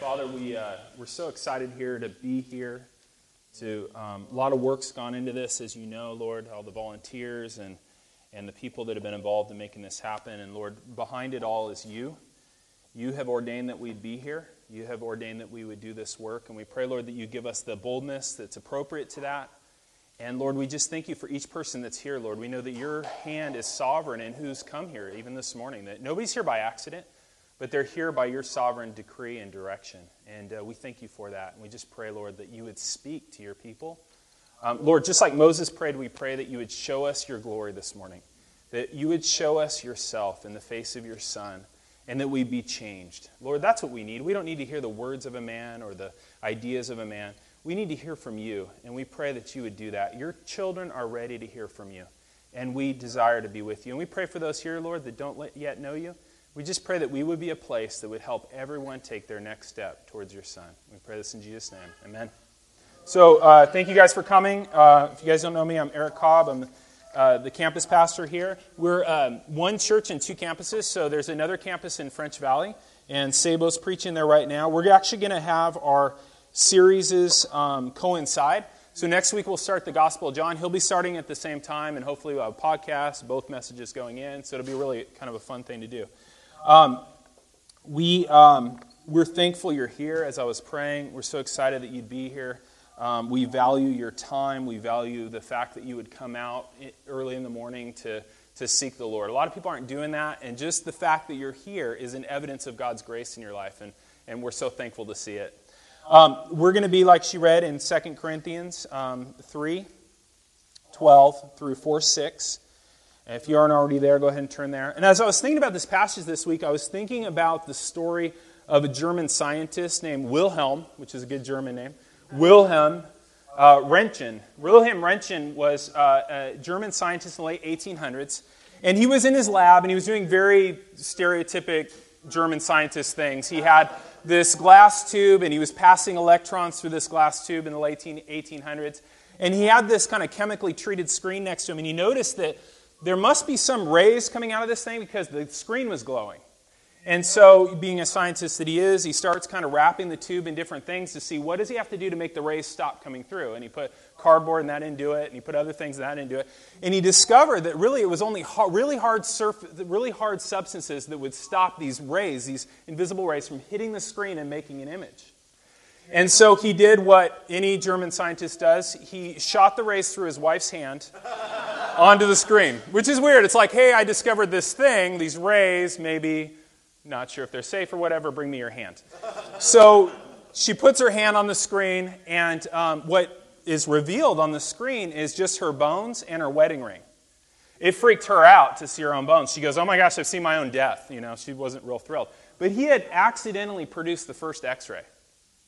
Father, we, uh, we're so excited here to be here. To, um, a lot of work's gone into this, as you know, Lord, all the volunteers and, and the people that have been involved in making this happen. And Lord, behind it all is you. You have ordained that we'd be here. You have ordained that we would do this work. And we pray, Lord, that you give us the boldness that's appropriate to that. And Lord, we just thank you for each person that's here, Lord. We know that your hand is sovereign in who's come here, even this morning. That nobody's here by accident but they're here by your sovereign decree and direction. And uh, we thank you for that. And we just pray, Lord, that you would speak to your people. Um, Lord, just like Moses prayed, we pray that you would show us your glory this morning, that you would show us yourself in the face of your Son, and that we be changed. Lord, that's what we need. We don't need to hear the words of a man or the ideas of a man. We need to hear from you, and we pray that you would do that. Your children are ready to hear from you, and we desire to be with you. And we pray for those here, Lord, that don't yet know you. We just pray that we would be a place that would help everyone take their next step towards your Son. We pray this in Jesus' name. Amen. So, uh, thank you guys for coming. Uh, if you guys don't know me, I'm Erick Cobb. I'm uh, the campus pastor here. We're um, one church and two campuses, so there's another campus in French Valley, and Sabo's preaching there right now. We're actually going to have our series um, coincide. So next week we'll start the Gospel of John. He'll be starting at the same time, and hopefully we'll have podcasts, both messages going in. So it'll be really kind of a fun thing to do. Um, we, um, we're thankful you're here as I was praying. We're so excited that you'd be here. Um, we value your time. We value the fact that you would come out early in the morning to, to seek the Lord. A lot of people aren't doing that, and just the fact that you're here is an evidence of God's grace in your life, and, and we're so thankful to see it. Um, we're going to be like she read in 2 Corinthians um, 3 12 through 4 6. If you aren't already there, go ahead and turn there. And as I was thinking about this passage this week, I was thinking about the story of a German scientist named Wilhelm, which is a good German name, Wilhelm uh, Röntgen. Wilhelm Röntgen was uh, a German scientist in the late 1800s, and he was in his lab and he was doing very stereotypic German scientist things. He had this glass tube and he was passing electrons through this glass tube in the late 1800s, and he had this kind of chemically treated screen next to him, and he noticed that there must be some rays coming out of this thing because the screen was glowing. And so, being a scientist that he is, he starts kind of wrapping the tube in different things to see what does he have to do to make the rays stop coming through. And he put cardboard and that into it, and he put other things and that into it. And he discovered that really it was only hard, really hard surf, really hard substances that would stop these rays, these invisible rays, from hitting the screen and making an image. And so he did what any German scientist does. He shot the rays through his wife's hand onto the screen, which is weird. It's like, hey, I discovered this thing, these rays, maybe, not sure if they're safe or whatever, bring me your hand. So she puts her hand on the screen, and um, what is revealed on the screen is just her bones and her wedding ring. It freaked her out to see her own bones. She goes, Oh my gosh, I've seen my own death. You know, she wasn't real thrilled. But he had accidentally produced the first x ray.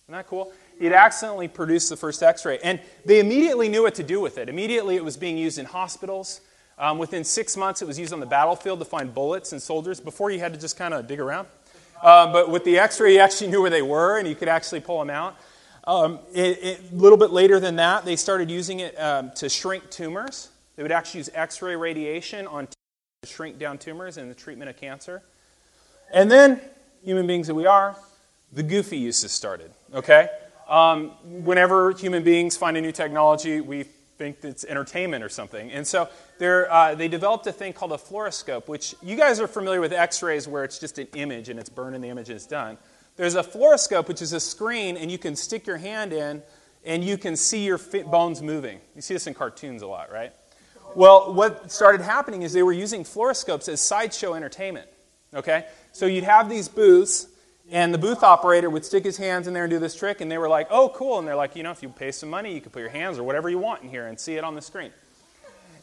Isn't that cool? He'd accidentally produced the first x ray. And they immediately knew what to do with it. Immediately, it was being used in hospitals. Um, within six months, it was used on the battlefield to find bullets and soldiers. Before, you had to just kind of dig around. Um, but with the x ray, you actually knew where they were and you could actually pull them out. Um, a little bit later than that, they started using it um, to shrink tumors. They would actually use x ray radiation on to shrink down tumors in the treatment of cancer. And then, human beings that we are, the goofy uses started. Okay? Um, whenever human beings find a new technology, we think it's entertainment or something. And so uh, they developed a thing called a fluoroscope, which you guys are familiar with x rays where it's just an image and it's burned and the image is done. There's a fluoroscope, which is a screen, and you can stick your hand in and you can see your bones moving. You see this in cartoons a lot, right? Well, what started happening is they were using fluoroscopes as sideshow entertainment. Okay? So you'd have these booths and the booth operator would stick his hands in there and do this trick, and they were like, oh, cool. And they're like, you know, if you pay some money, you can put your hands or whatever you want in here and see it on the screen.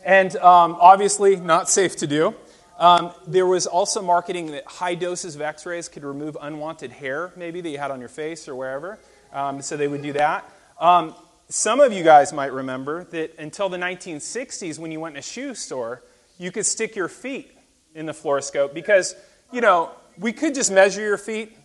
And um, obviously, not safe to do. Um, there was also marketing that high doses of x rays could remove unwanted hair, maybe, that you had on your face or wherever. Um, so they would do that. Um, some of you guys might remember that until the 1960s, when you went in a shoe store, you could stick your feet in the fluoroscope because, you know, we could just measure your feet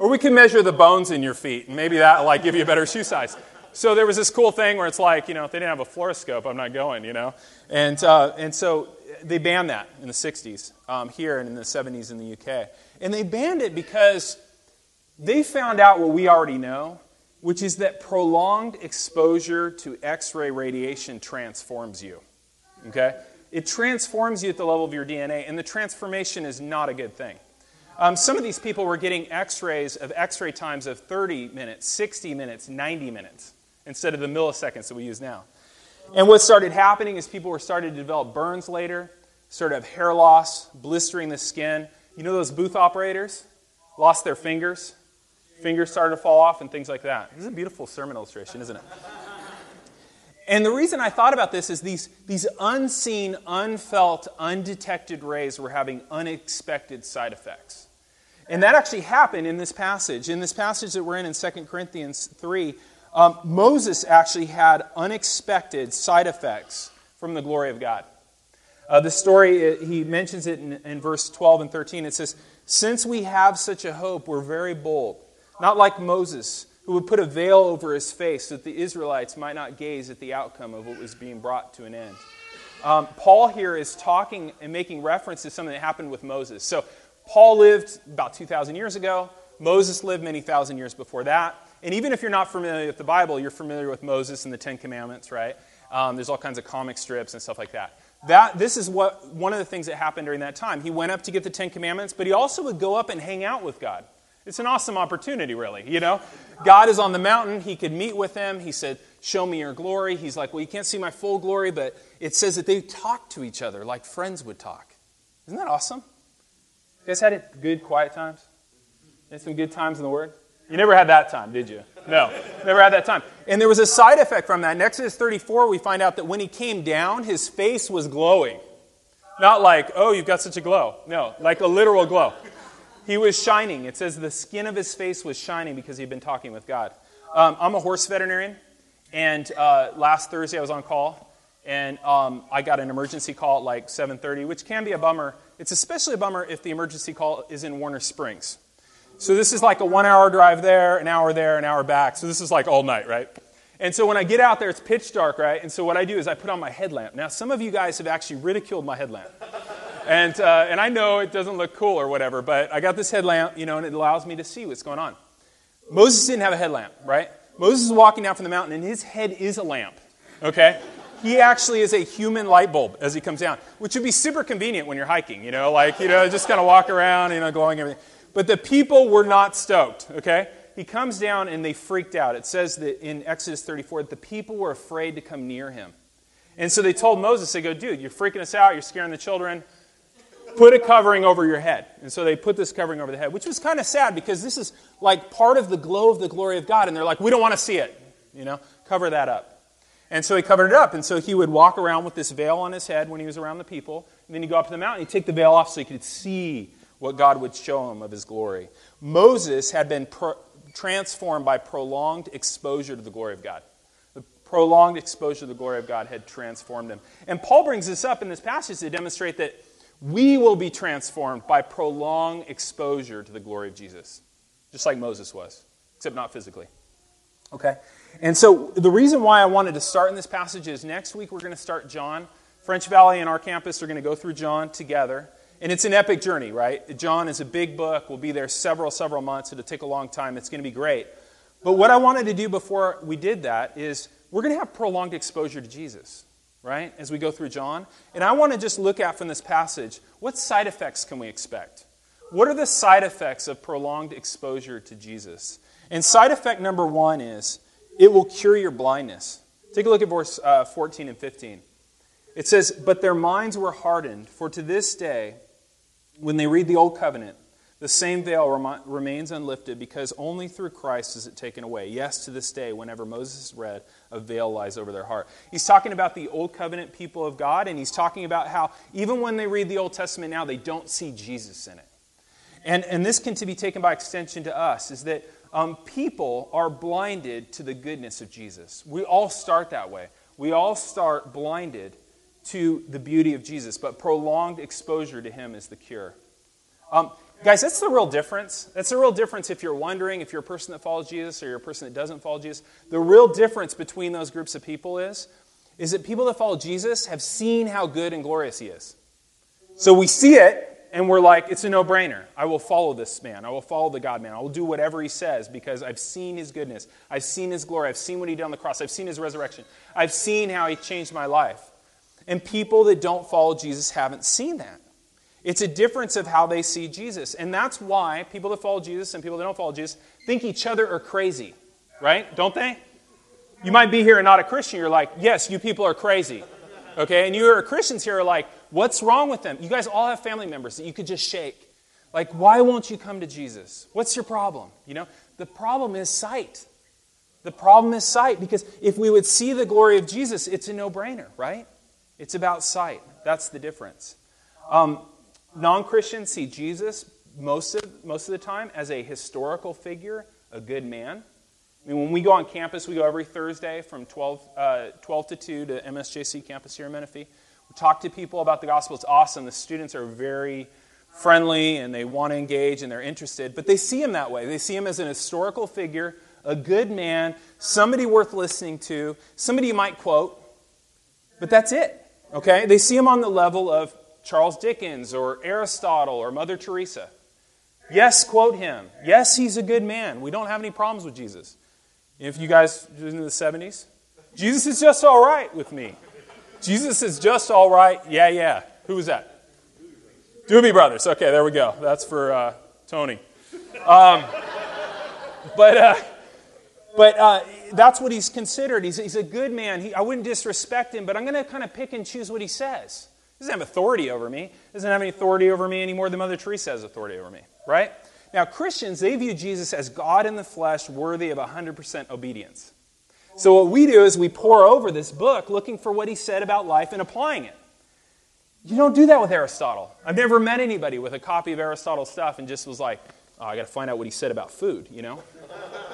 or we can measure the bones in your feet, and maybe that will like give you a better shoe size. So there was this cool thing where it's like, you know, if they didn't have a fluoroscope, I'm not going, you know. And, uh, and so they banned that in the 60s um, here and in the 70s in the UK. And they banned it because they found out what we already know, which is that prolonged exposure to X ray radiation transforms you. Okay? It transforms you at the level of your DNA, and the transformation is not a good thing. Um, some of these people were getting x rays of x ray times of 30 minutes, 60 minutes, 90 minutes, instead of the milliseconds that we use now. And what started happening is people were starting to develop burns later, sort of hair loss, blistering the skin. You know those booth operators? Lost their fingers. Fingers started to fall off and things like that. This is a beautiful sermon illustration, isn't it? And the reason I thought about this is these, these unseen, unfelt, undetected rays were having unexpected side effects. And that actually happened in this passage. In this passage that we're in in 2 Corinthians 3, um, Moses actually had unexpected side effects from the glory of God. Uh, the story, he mentions it in, in verse 12 and 13. It says, Since we have such a hope, we're very bold. Not like Moses who would put a veil over his face so that the Israelites might not gaze at the outcome of what was being brought to an end. Um, Paul here is talking and making reference to something that happened with Moses. So, Paul lived about 2,000 years ago. Moses lived many thousand years before that. And even if you're not familiar with the Bible, you're familiar with Moses and the Ten Commandments, right? Um, there's all kinds of comic strips and stuff like that. That this is what one of the things that happened during that time. He went up to get the Ten Commandments, but he also would go up and hang out with God. It's an awesome opportunity, really. You know, God is on the mountain. He could meet with him. He said, Show me your glory. He's like, Well, you can't see my full glory, but it says that they talked to each other like friends would talk. Isn't that awesome? You guys had it good, quiet times? Had some good times in the Word? You never had that time, did you? No, never had that time. And there was a side effect from that. In Exodus 34, we find out that when he came down, his face was glowing. Not like, oh, you've got such a glow. No, like a literal glow. He was shining. It says the skin of his face was shining because he'd been talking with God. Um, I'm a horse veterinarian, and uh, last Thursday I was on call, and um, I got an emergency call at like 7:30, which can be a bummer. It's especially a bummer if the emergency call is in Warner Springs. So this is like a one-hour drive there, an hour there, an hour back. So this is like all night, right? And so when I get out there, it's pitch dark, right? And so what I do is I put on my headlamp. Now, some of you guys have actually ridiculed my headlamp. And, uh, and I know it doesn't look cool or whatever, but I got this headlamp, you know, and it allows me to see what's going on. Moses didn't have a headlamp, right? Moses is walking down from the mountain, and his head is a lamp, okay? He actually is a human light bulb as he comes down, which would be super convenient when you're hiking, you know, like, you know, just kind of walk around, you know, glowing everything. But the people were not stoked, okay? He comes down and they freaked out. It says that in Exodus 34 that the people were afraid to come near him. And so they told Moses, they go, dude, you're freaking us out, you're scaring the children put a covering over your head. And so they put this covering over the head, which was kind of sad because this is like part of the glow of the glory of God. And they're like, we don't want to see it. You know, cover that up. And so he covered it up. And so he would walk around with this veil on his head when he was around the people. And then he'd go up to the mountain, he'd take the veil off so he could see what God would show him of his glory. Moses had been pro- transformed by prolonged exposure to the glory of God. The prolonged exposure to the glory of God had transformed him. And Paul brings this up in this passage to demonstrate that we will be transformed by prolonged exposure to the glory of Jesus, just like Moses was, except not physically. Okay? And so the reason why I wanted to start in this passage is next week we're going to start John. French Valley and our campus are going to go through John together. And it's an epic journey, right? John is a big book. We'll be there several, several months. It'll take a long time. It's going to be great. But what I wanted to do before we did that is we're going to have prolonged exposure to Jesus right, as we go through John. And I want to just look at from this passage what side effects can we expect? What are the side effects of prolonged exposure to Jesus? And side effect number one is it will cure your blindness. Take a look at verse uh, 14 and 15. It says, But their minds were hardened, for to this day, when they read the Old Covenant, the same veil rem- remains unlifted because only through Christ is it taken away. Yes, to this day, whenever Moses read, a veil lies over their heart. He's talking about the Old Covenant people of God, and he's talking about how even when they read the Old Testament now, they don't see Jesus in it. And, and this can to be taken by extension to us, is that um, people are blinded to the goodness of Jesus. We all start that way. We all start blinded to the beauty of Jesus, but prolonged exposure to him is the cure. Um, Guys, that's the real difference. That's the real difference if you're wondering if you're a person that follows Jesus or you're a person that doesn't follow Jesus. The real difference between those groups of people is, is that people that follow Jesus have seen how good and glorious he is. So we see it, and we're like, it's a no brainer. I will follow this man. I will follow the God man. I will do whatever he says because I've seen his goodness. I've seen his glory. I've seen what he did on the cross. I've seen his resurrection. I've seen how he changed my life. And people that don't follow Jesus haven't seen that. It's a difference of how they see Jesus. And that's why people that follow Jesus and people that don't follow Jesus think each other are crazy, right? Don't they? You might be here and not a Christian. You're like, yes, you people are crazy. Okay? And you are Christians here are like, what's wrong with them? You guys all have family members that you could just shake. Like, why won't you come to Jesus? What's your problem? You know, the problem is sight. The problem is sight because if we would see the glory of Jesus, it's a no brainer, right? It's about sight. That's the difference. Um, non Christians see Jesus most of, most of the time as a historical figure, a good man. I mean, when we go on campus, we go every Thursday from 12, uh, 12 to 2 to MSJC campus here in Menifee. Talk to people about the gospel. It's awesome. The students are very friendly and they want to engage and they're interested, but they see him that way. They see him as an historical figure, a good man, somebody worth listening to, somebody you might quote, but that's it. Okay? They see him on the level of Charles Dickens or Aristotle or Mother Teresa. Yes, quote him. Yes, he's a good man. We don't have any problems with Jesus. If you guys in the 70s, Jesus is just all right with me. Jesus is just all right. Yeah, yeah. Who was that? Doobie Brothers. Okay, there we go. That's for uh, Tony. Um, but uh, but uh, that's what he's considered. He's, he's a good man. He, I wouldn't disrespect him, but I'm going to kind of pick and choose what he says. He doesn't have authority over me. He doesn't have any authority over me any more than Mother Teresa has authority over me, right? Now, Christians, they view Jesus as God in the flesh, worthy of 100% obedience. So, what we do is we pore over this book looking for what he said about life and applying it. You don't do that with Aristotle. I've never met anybody with a copy of Aristotle's stuff and just was like, oh, I got to find out what he said about food, you know?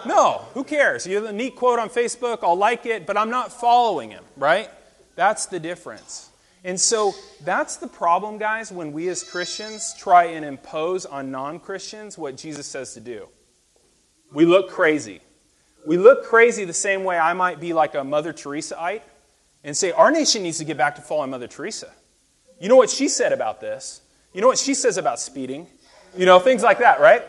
no, who cares? You have a neat quote on Facebook, I'll like it, but I'm not following him, right? That's the difference. And so that's the problem, guys, when we as Christians try and impose on non Christians what Jesus says to do. We look crazy. We look crazy the same way I might be like a Mother Teresaite and say, Our nation needs to get back to following Mother Teresa. You know what she said about this? You know what she says about speeding? You know, things like that, right?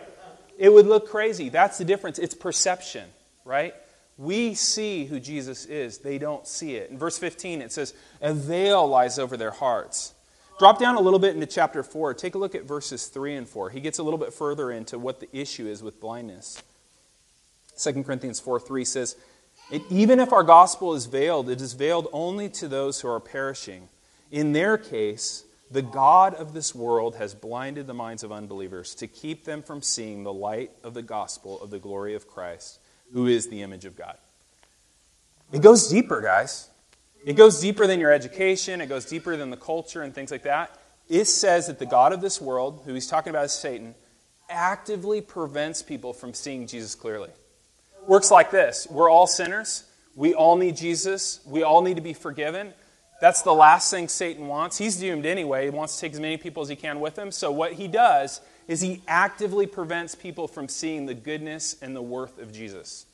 It would look crazy. That's the difference. It's perception, right? We see who Jesus is, they don't see it. In verse 15, it says, A veil lies over their hearts. Drop down a little bit into chapter 4. Take a look at verses 3 and 4. He gets a little bit further into what the issue is with blindness. 2 Corinthians 4 3 says, Even if our gospel is veiled, it is veiled only to those who are perishing. In their case, the God of this world has blinded the minds of unbelievers to keep them from seeing the light of the gospel of the glory of Christ who is the image of God. It goes deeper, guys. It goes deeper than your education, it goes deeper than the culture and things like that. It says that the God of this world, who he's talking about is Satan, actively prevents people from seeing Jesus clearly. Works like this We're all sinners. We all need Jesus. We all need to be forgiven. That's the last thing Satan wants. He's doomed anyway. He wants to take as many people as he can with him. So, what he does is he actively prevents people from seeing the goodness and the worth of Jesus.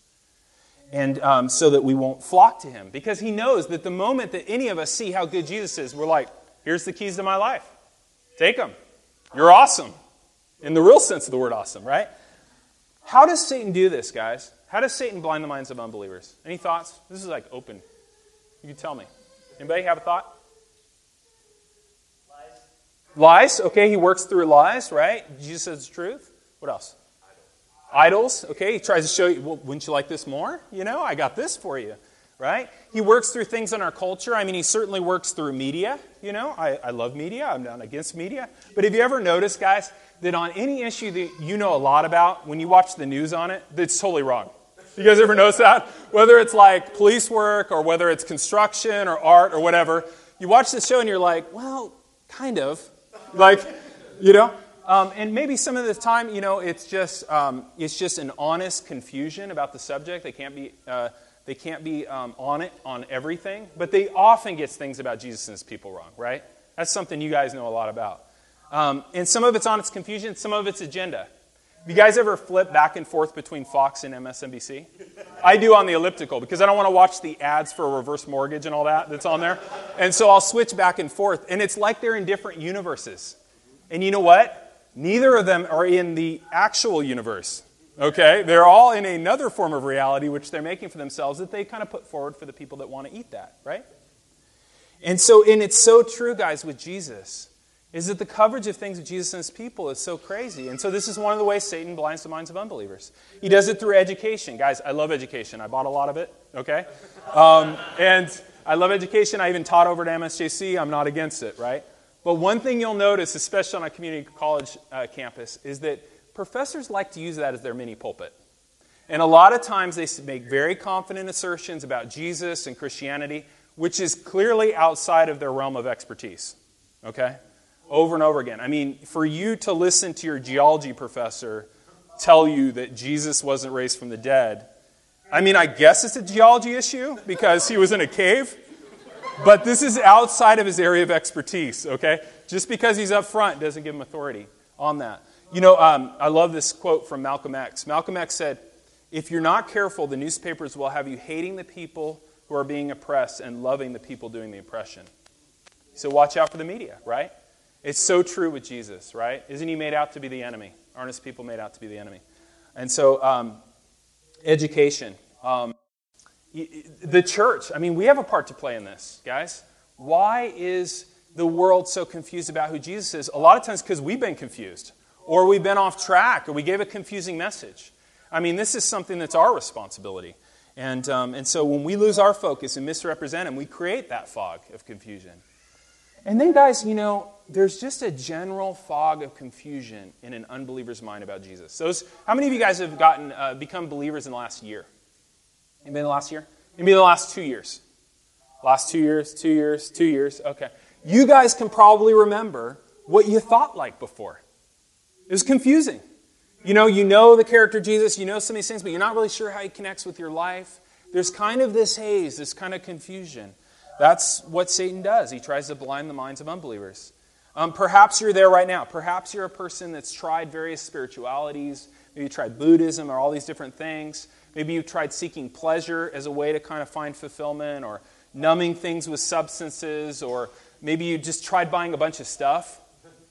And um, so that we won't flock to him. Because he knows that the moment that any of us see how good Jesus is, we're like, here's the keys to my life. Take them. You're awesome. In the real sense of the word awesome, right? How does Satan do this, guys? How does Satan blind the minds of unbelievers? Any thoughts? This is like open. You can tell me. Anybody have a thought? Lies, Lies. okay, he works through lies, right? Jesus says the truth. What else? Idols, okay, he tries to show you, well, wouldn't you like this more? You know, I got this for you, right? He works through things in our culture. I mean, he certainly works through media, you know. I, I love media, I'm not against media. But have you ever noticed, guys, that on any issue that you know a lot about, when you watch the news on it, that's totally wrong? You guys ever notice that? Whether it's like police work or whether it's construction or art or whatever, you watch the show and you're like, well, kind of like, you know? Um, and maybe some of the time, you know, it's just, um, it's just an honest confusion about the subject. They can't be, uh, they can't be um, on it on everything, but they often get things about Jesus and his people wrong, right? That's something you guys know a lot about. Um, and some of it's on its confusion, some of it's agenda. You guys ever flip back and forth between Fox and MSNBC? I do on the elliptical because I don't want to watch the ads for a reverse mortgage and all that that's on there. And so I'll switch back and forth. And it's like they're in different universes. And you know what? Neither of them are in the actual universe. Okay? They're all in another form of reality which they're making for themselves that they kind of put forward for the people that want to eat that, right? And so, and it's so true, guys, with Jesus, is that the coverage of things of Jesus and his people is so crazy. And so, this is one of the ways Satan blinds the minds of unbelievers. He does it through education. Guys, I love education. I bought a lot of it, okay? Um, and I love education. I even taught over at MSJC. I'm not against it, right? But one thing you'll notice, especially on a community college uh, campus, is that professors like to use that as their mini pulpit. And a lot of times they make very confident assertions about Jesus and Christianity, which is clearly outside of their realm of expertise. Okay? Over and over again. I mean, for you to listen to your geology professor tell you that Jesus wasn't raised from the dead, I mean, I guess it's a geology issue because he was in a cave. But this is outside of his area of expertise, okay? Just because he's up front doesn't give him authority on that. You know, um, I love this quote from Malcolm X. Malcolm X said, If you're not careful, the newspapers will have you hating the people who are being oppressed and loving the people doing the oppression. So watch out for the media, right? It's so true with Jesus, right? Isn't he made out to be the enemy? Aren't his people made out to be the enemy? And so, um, education. Um, the church, I mean, we have a part to play in this, guys. Why is the world so confused about who Jesus is? A lot of times because we've been confused, or we've been off track, or we gave a confusing message. I mean, this is something that's our responsibility. And, um, and so when we lose our focus and misrepresent Him, we create that fog of confusion. And then, guys, you know, there's just a general fog of confusion in an unbeliever's mind about Jesus. How many of you guys have gotten uh, become believers in the last year? Maybe in the last year? Maybe in the last two years. Last two years, two years, two years. Okay. You guys can probably remember what you thought like before. It was confusing. You know, you know the character Jesus, you know some of these things, but you're not really sure how he connects with your life. There's kind of this haze, this kind of confusion. That's what Satan does. He tries to blind the minds of unbelievers. Um, perhaps you're there right now. Perhaps you're a person that's tried various spiritualities. Maybe you tried Buddhism or all these different things. Maybe you've tried seeking pleasure as a way to kind of find fulfillment or numbing things with substances, or maybe you just tried buying a bunch of stuff.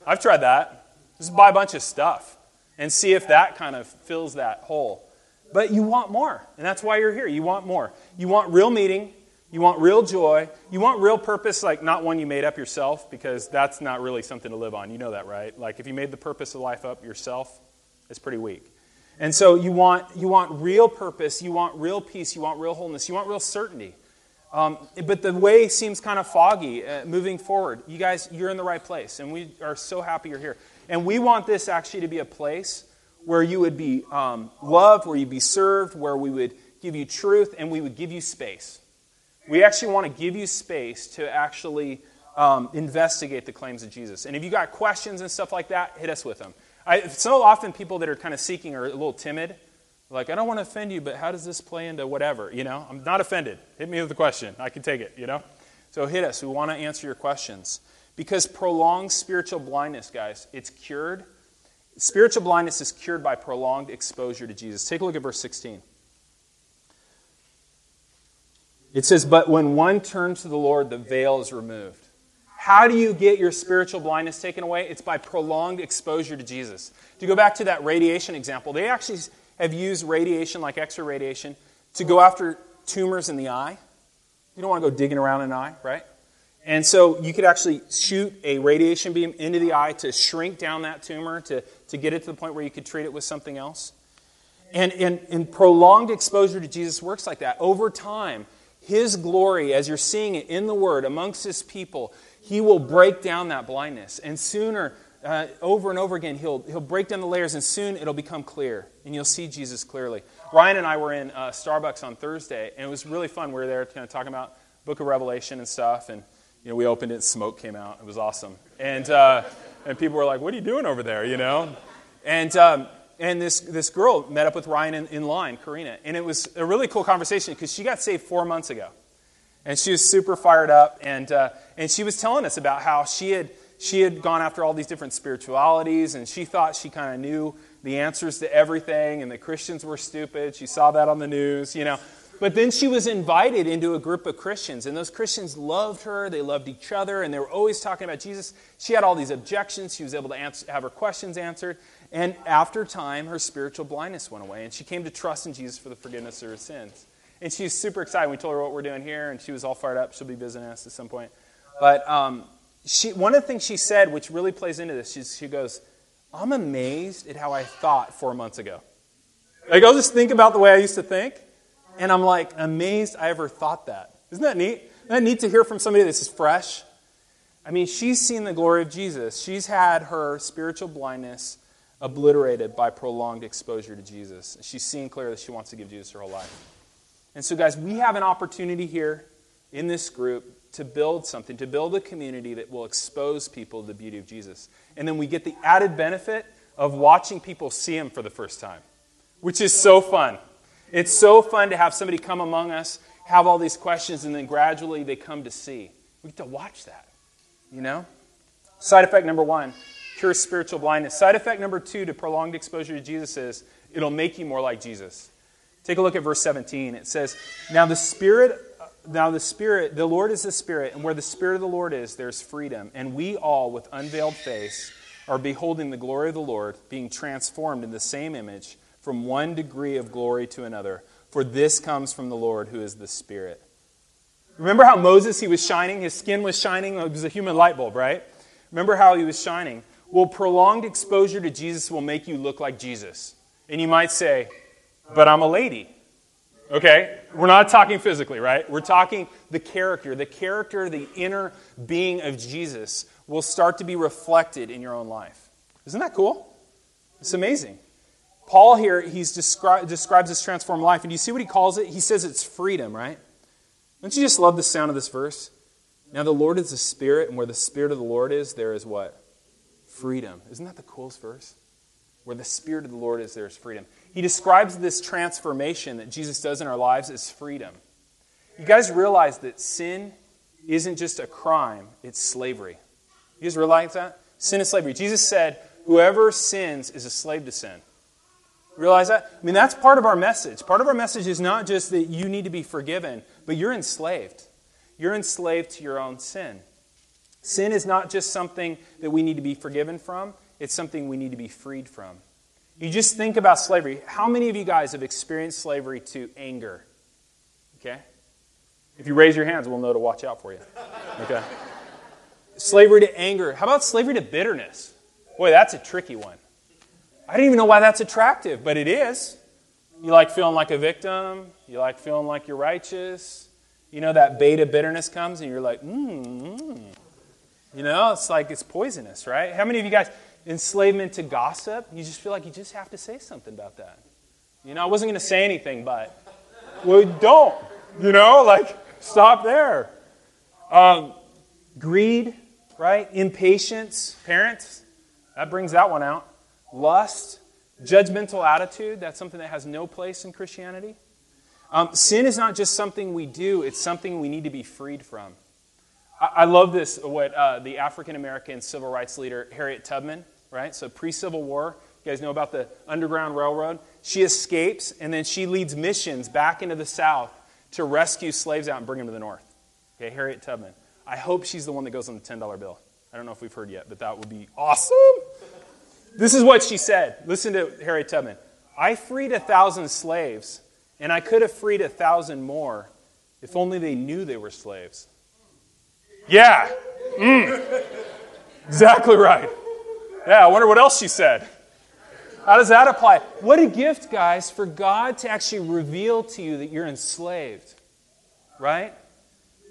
I've tried that. Just buy a bunch of stuff and see if that kind of fills that hole. But you want more, and that's why you're here. You want more. You want real meaning. You want real joy. You want real purpose, like not one you made up yourself, because that's not really something to live on. You know that, right? Like if you made the purpose of life up yourself, it's pretty weak. And so you want, you want real purpose, you want real peace, you want real wholeness, you want real certainty. Um, but the way seems kind of foggy uh, moving forward. You guys, you're in the right place, and we are so happy you're here. And we want this actually to be a place where you would be um, loved, where you'd be served, where we would give you truth, and we would give you space. We actually want to give you space to actually um, investigate the claims of Jesus. And if you got questions and stuff like that, hit us with them. I, so often people that are kind of seeking are a little timid. Like, I don't want to offend you, but how does this play into whatever? You know, I'm not offended. Hit me with a question. I can take it, you know? So hit us. We want to answer your questions. Because prolonged spiritual blindness, guys, it's cured. Spiritual blindness is cured by prolonged exposure to Jesus. Take a look at verse 16. It says, But when one turns to the Lord, the veil is removed. How do you get your spiritual blindness taken away? It's by prolonged exposure to Jesus. To go back to that radiation example, they actually have used radiation, like X ray radiation, to go after tumors in the eye. You don't want to go digging around an eye, right? And so you could actually shoot a radiation beam into the eye to shrink down that tumor, to, to get it to the point where you could treat it with something else. And, and, and prolonged exposure to Jesus works like that. Over time, His glory, as you're seeing it in the Word amongst His people, he will break down that blindness. And sooner, uh, over and over again, he'll, he'll break down the layers, and soon it'll become clear, and you'll see Jesus clearly. Ryan and I were in uh, Starbucks on Thursday, and it was really fun. We were there kind of talking about Book of Revelation and stuff, and you know, we opened it, smoke came out. It was awesome. And, uh, and people were like, What are you doing over there? You know? And, um, and this, this girl met up with Ryan in, in line, Karina, and it was a really cool conversation because she got saved four months ago. And she was super fired up. And, uh, and she was telling us about how she had, she had gone after all these different spiritualities, and she thought she kind of knew the answers to everything, and that Christians were stupid. She saw that on the news, you know. But then she was invited into a group of Christians, and those Christians loved her. They loved each other, and they were always talking about Jesus. She had all these objections. She was able to answer, have her questions answered. And after time, her spiritual blindness went away, and she came to trust in Jesus for the forgiveness of her sins. And she was super excited. We told her what we're doing here, and she was all fired up. She'll be visiting us at some point. But um, she, one of the things she said, which really plays into this, she, she goes, I'm amazed at how I thought four months ago. Like, I'll just think about the way I used to think, and I'm like, amazed I ever thought that. Isn't that neat? Isn't that neat to hear from somebody that's fresh? I mean, she's seen the glory of Jesus. She's had her spiritual blindness obliterated by prolonged exposure to Jesus. She's seen clearly that she wants to give Jesus her whole life. And so, guys, we have an opportunity here in this group to build something, to build a community that will expose people to the beauty of Jesus. And then we get the added benefit of watching people see him for the first time, which is so fun. It's so fun to have somebody come among us, have all these questions, and then gradually they come to see. We get to watch that, you know? Side effect number one cure spiritual blindness. Side effect number two to prolonged exposure to Jesus is it'll make you more like Jesus. Take a look at verse 17. It says, Now the Spirit, now the Spirit, the Lord is the Spirit, and where the Spirit of the Lord is, there's freedom. And we all, with unveiled face, are beholding the glory of the Lord, being transformed in the same image from one degree of glory to another. For this comes from the Lord who is the Spirit. Remember how Moses, he was shining? His skin was shining. It was a human light bulb, right? Remember how he was shining? Well, prolonged exposure to Jesus will make you look like Jesus. And you might say, but I'm a lady. Okay? We're not talking physically, right? We're talking the character. The character, the inner being of Jesus will start to be reflected in your own life. Isn't that cool? It's amazing. Paul here, he descri- describes this transformed life. And do you see what he calls it? He says it's freedom, right? Don't you just love the sound of this verse? Now, the Lord is the Spirit, and where the Spirit of the Lord is, there is what? Freedom. Isn't that the coolest verse? Where the Spirit of the Lord is, there is freedom. He describes this transformation that Jesus does in our lives as freedom. You guys realize that sin isn't just a crime, it's slavery. You guys realize that? Sin is slavery. Jesus said, Whoever sins is a slave to sin. Realize that? I mean, that's part of our message. Part of our message is not just that you need to be forgiven, but you're enslaved. You're enslaved to your own sin. Sin is not just something that we need to be forgiven from, it's something we need to be freed from. You just think about slavery. How many of you guys have experienced slavery to anger? Okay? If you raise your hands, we'll know to watch out for you. Okay? slavery to anger. How about slavery to bitterness? Boy, that's a tricky one. I don't even know why that's attractive, but it is. You like feeling like a victim. You like feeling like you're righteous. You know, that beta bitterness comes and you're like, mmm. You know, it's like it's poisonous, right? How many of you guys, enslavement to gossip, you just feel like you just have to say something about that? You know, I wasn't going to say anything, but, well, don't. You know, like, stop there. Um, greed, right? Impatience, parents, that brings that one out. Lust, judgmental attitude, that's something that has no place in Christianity. Um, sin is not just something we do, it's something we need to be freed from. I love this, what uh, the African American civil rights leader Harriet Tubman, right? So pre Civil War, you guys know about the Underground Railroad? She escapes and then she leads missions back into the South to rescue slaves out and bring them to the North. Okay, Harriet Tubman. I hope she's the one that goes on the $10 bill. I don't know if we've heard yet, but that would be awesome. This is what she said. Listen to Harriet Tubman. I freed a thousand slaves, and I could have freed a thousand more if only they knew they were slaves. Yeah. Mm. Exactly right. Yeah, I wonder what else she said. How does that apply? What a gift, guys, for God to actually reveal to you that you're enslaved. Right?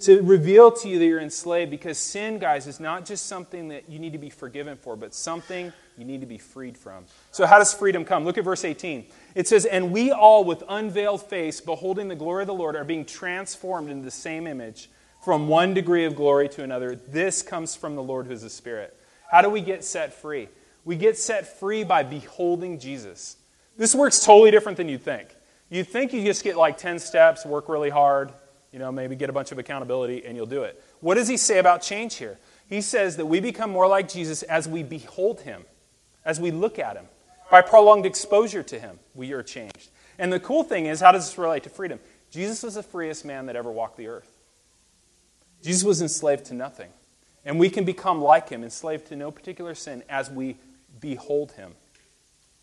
To reveal to you that you're enslaved because sin, guys, is not just something that you need to be forgiven for, but something you need to be freed from. So, how does freedom come? Look at verse 18. It says, And we all, with unveiled face, beholding the glory of the Lord, are being transformed into the same image from one degree of glory to another. This comes from the Lord who is the Spirit. How do we get set free? We get set free by beholding Jesus. This works totally different than you'd think. You'd think you just get like 10 steps, work really hard, you know, maybe get a bunch of accountability, and you'll do it. What does he say about change here? He says that we become more like Jesus as we behold him, as we look at him. By prolonged exposure to him, we are changed. And the cool thing is, how does this relate to freedom? Jesus was the freest man that ever walked the earth. Jesus was enslaved to nothing. And we can become like him, enslaved to no particular sin, as we behold him.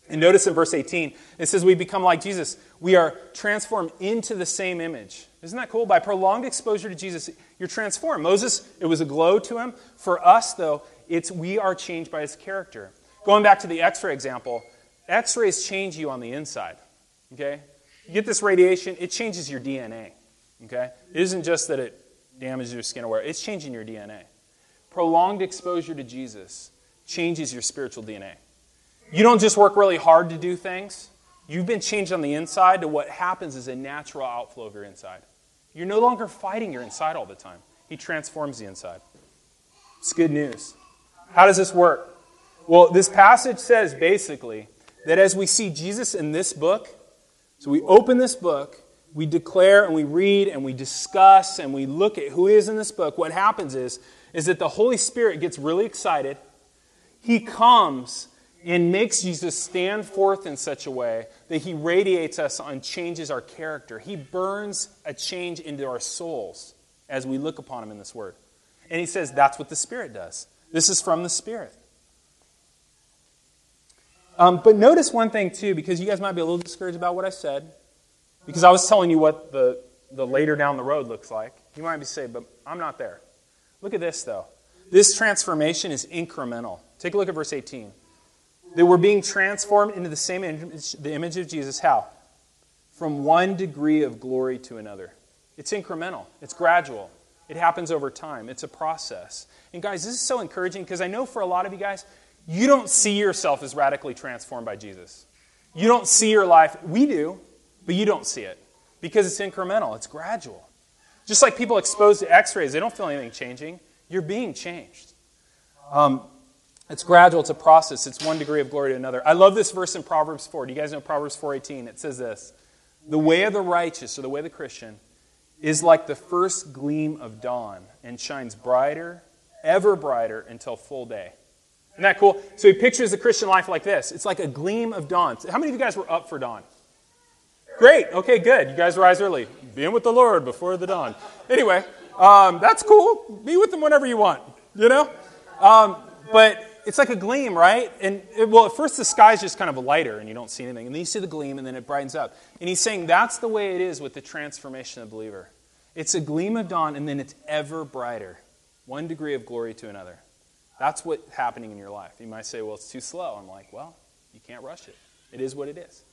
And notice in verse 18, it says, We become like Jesus. We are transformed into the same image. Isn't that cool? By prolonged exposure to Jesus, you're transformed. Moses, it was a glow to him. For us, though, it's we are changed by his character. Going back to the x ray example, x rays change you on the inside. Okay? You get this radiation, it changes your DNA. Okay? It isn't just that it damages your skin or whatever, it's changing your DNA. Prolonged exposure to Jesus changes your spiritual DNA. You don't just work really hard to do things. You've been changed on the inside to what happens is a natural outflow of your inside. You're no longer fighting your inside all the time. He transforms the inside. It's good news. How does this work? Well, this passage says basically that as we see Jesus in this book, so we open this book, we declare and we read and we discuss and we look at who is in this book, what happens is, is that the Holy Spirit gets really excited. He comes and makes Jesus stand forth in such a way that he radiates us and changes our character. He burns a change into our souls as we look upon him in this word. And he says that's what the Spirit does. This is from the Spirit. Um, but notice one thing, too, because you guys might be a little discouraged about what I said, because I was telling you what the, the later down the road looks like. You might be saying, but I'm not there. Look at this, though. This transformation is incremental. Take a look at verse 18 They we're being transformed into the same image, the image of Jesus. How? From one degree of glory to another. It's incremental, it's gradual, it happens over time, it's a process. And guys, this is so encouraging because I know for a lot of you guys, you don't see yourself as radically transformed by Jesus. You don't see your life. We do, but you don't see it because it's incremental, it's gradual. Just like people exposed to x rays, they don't feel anything changing. You're being changed. Um, it's gradual, it's a process. It's one degree of glory to another. I love this verse in Proverbs 4. Do you guys know Proverbs 4:18? It says this: "The way of the righteous, or the way of the Christian, is like the first gleam of dawn and shines brighter, ever brighter until full day." Isn't that cool? So he pictures the Christian life like this. It's like a gleam of dawn. How many of you guys were up for dawn? Great. Okay, good. You guys rise early. Being with the Lord before the dawn. Anyway, um, that's cool. Be with them whenever you want. You know. Um, but it's like a gleam, right? And it, well, at first the sky's just kind of lighter and you don't see anything. And then you see the gleam and then it brightens up. And he's saying that's the way it is with the transformation of the believer. It's a gleam of dawn and then it's ever brighter. One degree of glory to another. That's what's happening in your life. You might say, well, it's too slow. I'm like, well, you can't rush it. It is what it is.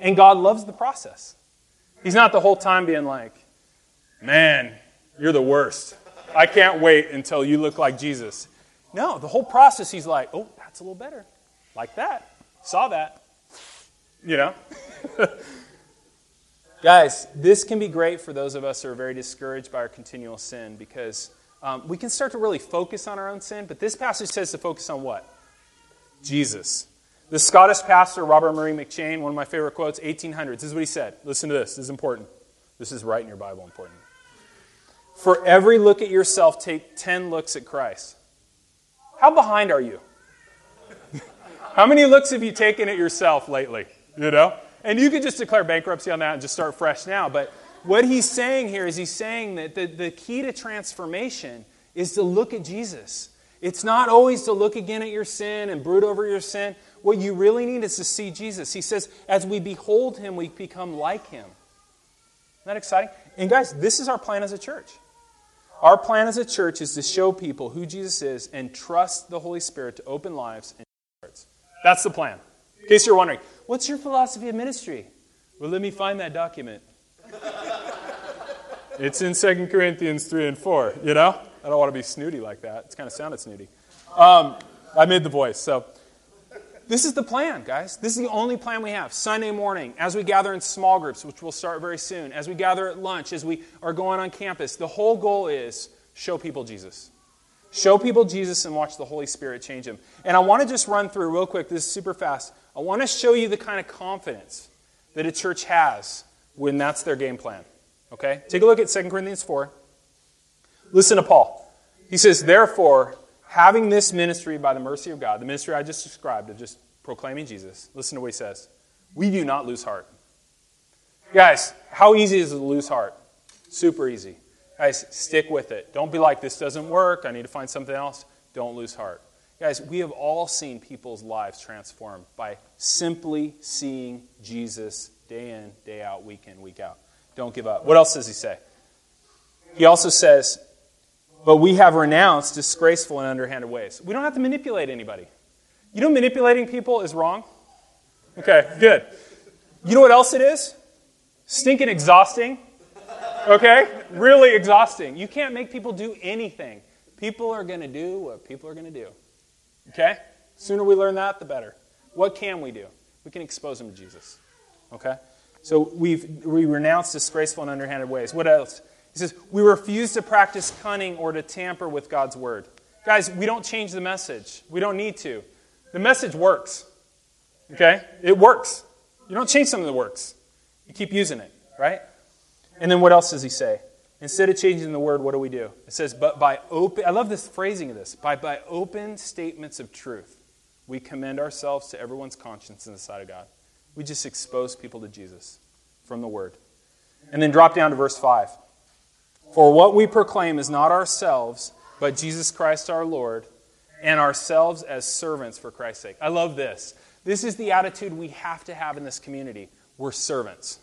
And God loves the process. He's not the whole time being like, man, you're the worst. I can't wait until you look like Jesus. No, the whole process, he's like, oh, that's a little better. Like that. Saw that. You know? Guys, this can be great for those of us who are very discouraged by our continual sin because um, we can start to really focus on our own sin, but this passage says to focus on what? Jesus. The Scottish pastor, Robert Murray McCheyne, one of my favorite quotes, 1800s, this is what he said. Listen to this. This is important. This is right in your Bible important. For every look at yourself, take 10 looks at Christ. How behind are you? How many looks have you taken at yourself lately? You know? And you could just declare bankruptcy on that and just start fresh now. But what he's saying here is he's saying that the, the key to transformation is to look at Jesus. It's not always to look again at your sin and brood over your sin. What you really need is to see Jesus. He says, as we behold him, we become like him. Isn't that exciting? And guys, this is our plan as a church. Our plan as a church is to show people who Jesus is and trust the Holy Spirit to open lives and hearts. That's the plan. In case you're wondering, what's your philosophy of ministry? Well, let me find that document. it's in 2 Corinthians 3 and 4, you know? I don't want to be snooty like that. It's kind of sounded snooty. Um, I made the voice, so this is the plan, guys. This is the only plan we have. Sunday morning, as we gather in small groups, which will start very soon, as we gather at lunch, as we are going on campus, the whole goal is show people Jesus. Show people Jesus and watch the Holy Spirit change them. And I want to just run through real quick, this is super fast. I want to show you the kind of confidence that a church has when that's their game plan. Okay? Take a look at 2 Corinthians 4. Listen to Paul. He says, Therefore, having this ministry by the mercy of God, the ministry I just described of just proclaiming Jesus, listen to what he says. We do not lose heart. Guys, how easy is it to lose heart? Super easy. Guys, stick with it. Don't be like, this doesn't work. I need to find something else. Don't lose heart. Guys, we have all seen people's lives transformed by simply seeing Jesus day in, day out, week in, week out. Don't give up. What else does he say? He also says, But we have renounced disgraceful and underhanded ways. We don't have to manipulate anybody. You know, manipulating people is wrong? Okay, good. You know what else it is? Stinking exhausting. Okay? Really exhausting. You can't make people do anything. People are going to do what people are going to do. Okay? Sooner we learn that, the better. What can we do? We can expose them to Jesus. Okay? So we've we renounce disgraceful and underhanded ways. What else? He says, we refuse to practice cunning or to tamper with God's word. Guys, we don't change the message. We don't need to. The message works. Okay? It works. You don't change something that works. You keep using it, right? And then what else does he say? Instead of changing the word, what do we do? It says, but by open, I love this phrasing of this, by, by open statements of truth, we commend ourselves to everyone's conscience in the sight of God. We just expose people to Jesus from the word. And then drop down to verse 5. For what we proclaim is not ourselves, but Jesus Christ our Lord, and ourselves as servants for Christ's sake. I love this. This is the attitude we have to have in this community. We're servants.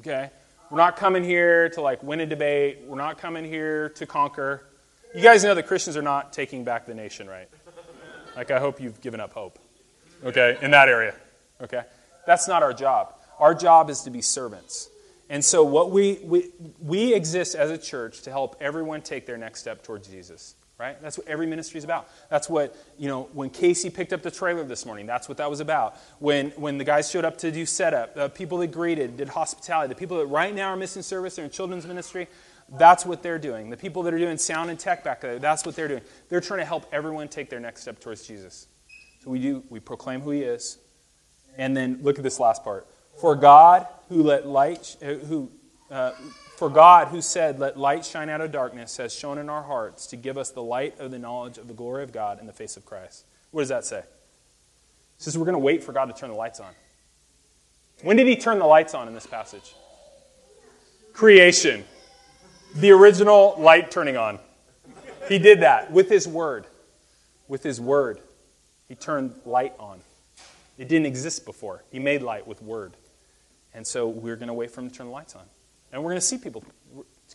Okay? We're not coming here to like win a debate. We're not coming here to conquer. You guys know that Christians are not taking back the nation, right? Like, I hope you've given up hope, okay, in that area, okay? That's not our job. Our job is to be servants. And so, what we, we, we exist as a church to help everyone take their next step towards Jesus right? That's what every ministry is about. That's what, you know, when Casey picked up the trailer this morning, that's what that was about. When, when the guys showed up to do setup, the people that greeted, did hospitality, the people that right now are missing service, they're in children's ministry, that's what they're doing. The people that are doing sound and tech back there, that's what they're doing. They're trying to help everyone take their next step towards Jesus. So we do, we proclaim who he is. And then look at this last part. For God, who let light, uh, who uh, for God, who said, Let light shine out of darkness, has shone in our hearts to give us the light of the knowledge of the glory of God in the face of Christ. What does that say? It says we're going to wait for God to turn the lights on. When did he turn the lights on in this passage? Creation. The original light turning on. He did that with his word. With his word. He turned light on. It didn't exist before. He made light with word. And so we're going to wait for him to turn the lights on. And we're going to see people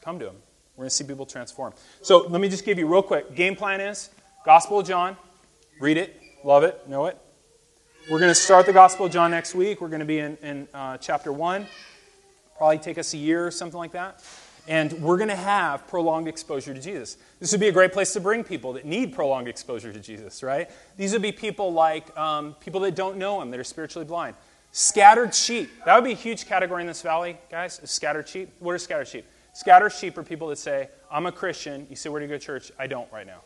come to him. We're going to see people transform. So let me just give you real quick. Game plan is Gospel of John. Read it, love it, know it. We're going to start the Gospel of John next week. We're going to be in, in uh, chapter 1. Probably take us a year or something like that. And we're going to have prolonged exposure to Jesus. This would be a great place to bring people that need prolonged exposure to Jesus, right? These would be people like um, people that don't know Him, that are spiritually blind. Scattered sheep. That would be a huge category in this valley, guys. Scattered sheep. What are scattered sheep? Scattered sheep are people that say, I'm a Christian. You say, Where do you go to church? I don't right now.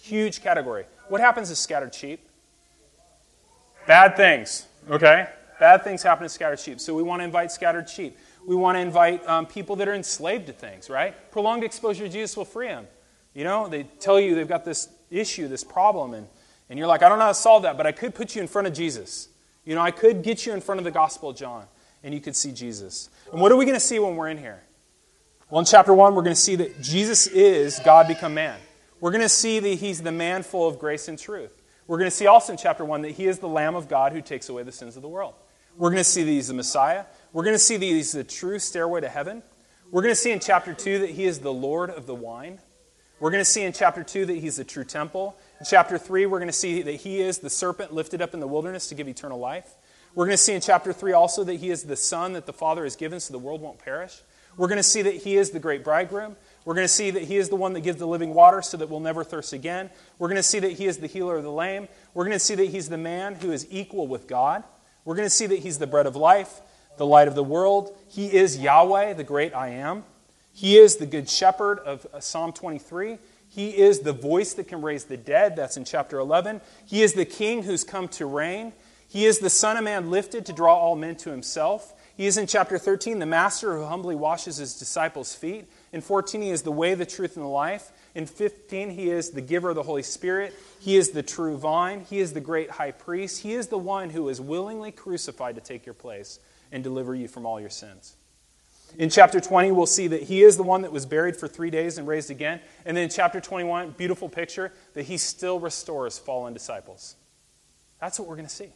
Huge category. What happens to scattered sheep? Bad things, okay? Bad things happen to scattered sheep. So we want to invite scattered sheep. We want to invite um, people that are enslaved to things, right? Prolonged exposure to Jesus will free them. You know, they tell you they've got this issue, this problem, and, and you're like, I don't know how to solve that, but I could put you in front of Jesus. You know, I could get you in front of the Gospel of John and you could see Jesus. And what are we going to see when we're in here? Well, in chapter 1, we're going to see that Jesus is God become man. We're going to see that he's the man full of grace and truth. We're going to see also in chapter 1 that he is the Lamb of God who takes away the sins of the world. We're going to see that he's the Messiah. We're going to see that he's the true stairway to heaven. We're going to see in chapter 2 that he is the Lord of the wine. We're going to see in chapter 2 that he's the true temple. In chapter 3, we're going to see that he is the serpent lifted up in the wilderness to give eternal life. We're going to see in chapter 3 also that he is the Son that the Father has given so the world won't perish. We're going to see that he is the great bridegroom. We're going to see that he is the one that gives the living water so that we'll never thirst again. We're going to see that he is the healer of the lame. We're going to see that he's the man who is equal with God. We're going to see that he's the bread of life, the light of the world. He is Yahweh, the great I am. He is the good shepherd of uh, Psalm 23. He is the voice that can raise the dead. That's in chapter 11. He is the king who's come to reign. He is the Son of Man lifted to draw all men to himself. He is in chapter 13 the master who humbly washes his disciples' feet. In 14, he is the way, the truth, and the life. In 15, he is the giver of the Holy Spirit. He is the true vine. He is the great high priest. He is the one who is willingly crucified to take your place and deliver you from all your sins. In chapter 20, we'll see that he is the one that was buried for three days and raised again. And then in chapter 21, beautiful picture that he still restores fallen disciples. That's what we're going to see.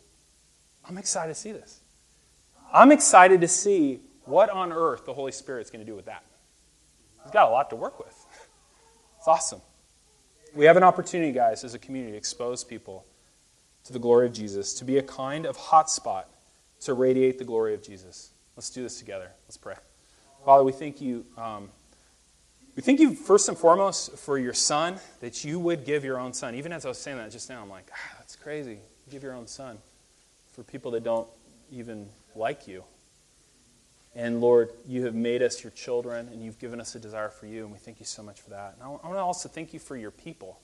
I'm excited to see this. I'm excited to see what on earth the Holy Spirit's going to do with that. He's got a lot to work with. It's awesome. We have an opportunity, guys, as a community to expose people to the glory of Jesus, to be a kind of hotspot to radiate the glory of Jesus. Let's do this together. Let's pray. Father, we thank you. Um, we thank you first and foremost for your son, that you would give your own son. Even as I was saying that just now, I'm like, ah, that's crazy. Give your own son for people that don't even like you. And Lord, you have made us your children, and you've given us a desire for you, and we thank you so much for that. And I want to also thank you for your people.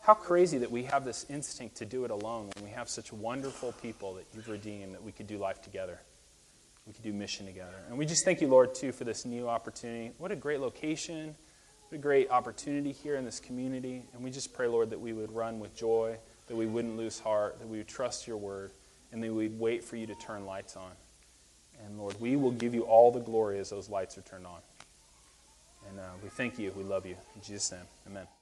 How crazy that we have this instinct to do it alone when we have such wonderful people that you've redeemed that we could do life together. We could do mission together. And we just thank you, Lord, too, for this new opportunity. What a great location. What a great opportunity here in this community. And we just pray, Lord, that we would run with joy, that we wouldn't lose heart, that we would trust your word, and that we'd wait for you to turn lights on. And Lord, we will give you all the glory as those lights are turned on. And uh, we thank you. We love you. In Jesus' name, amen.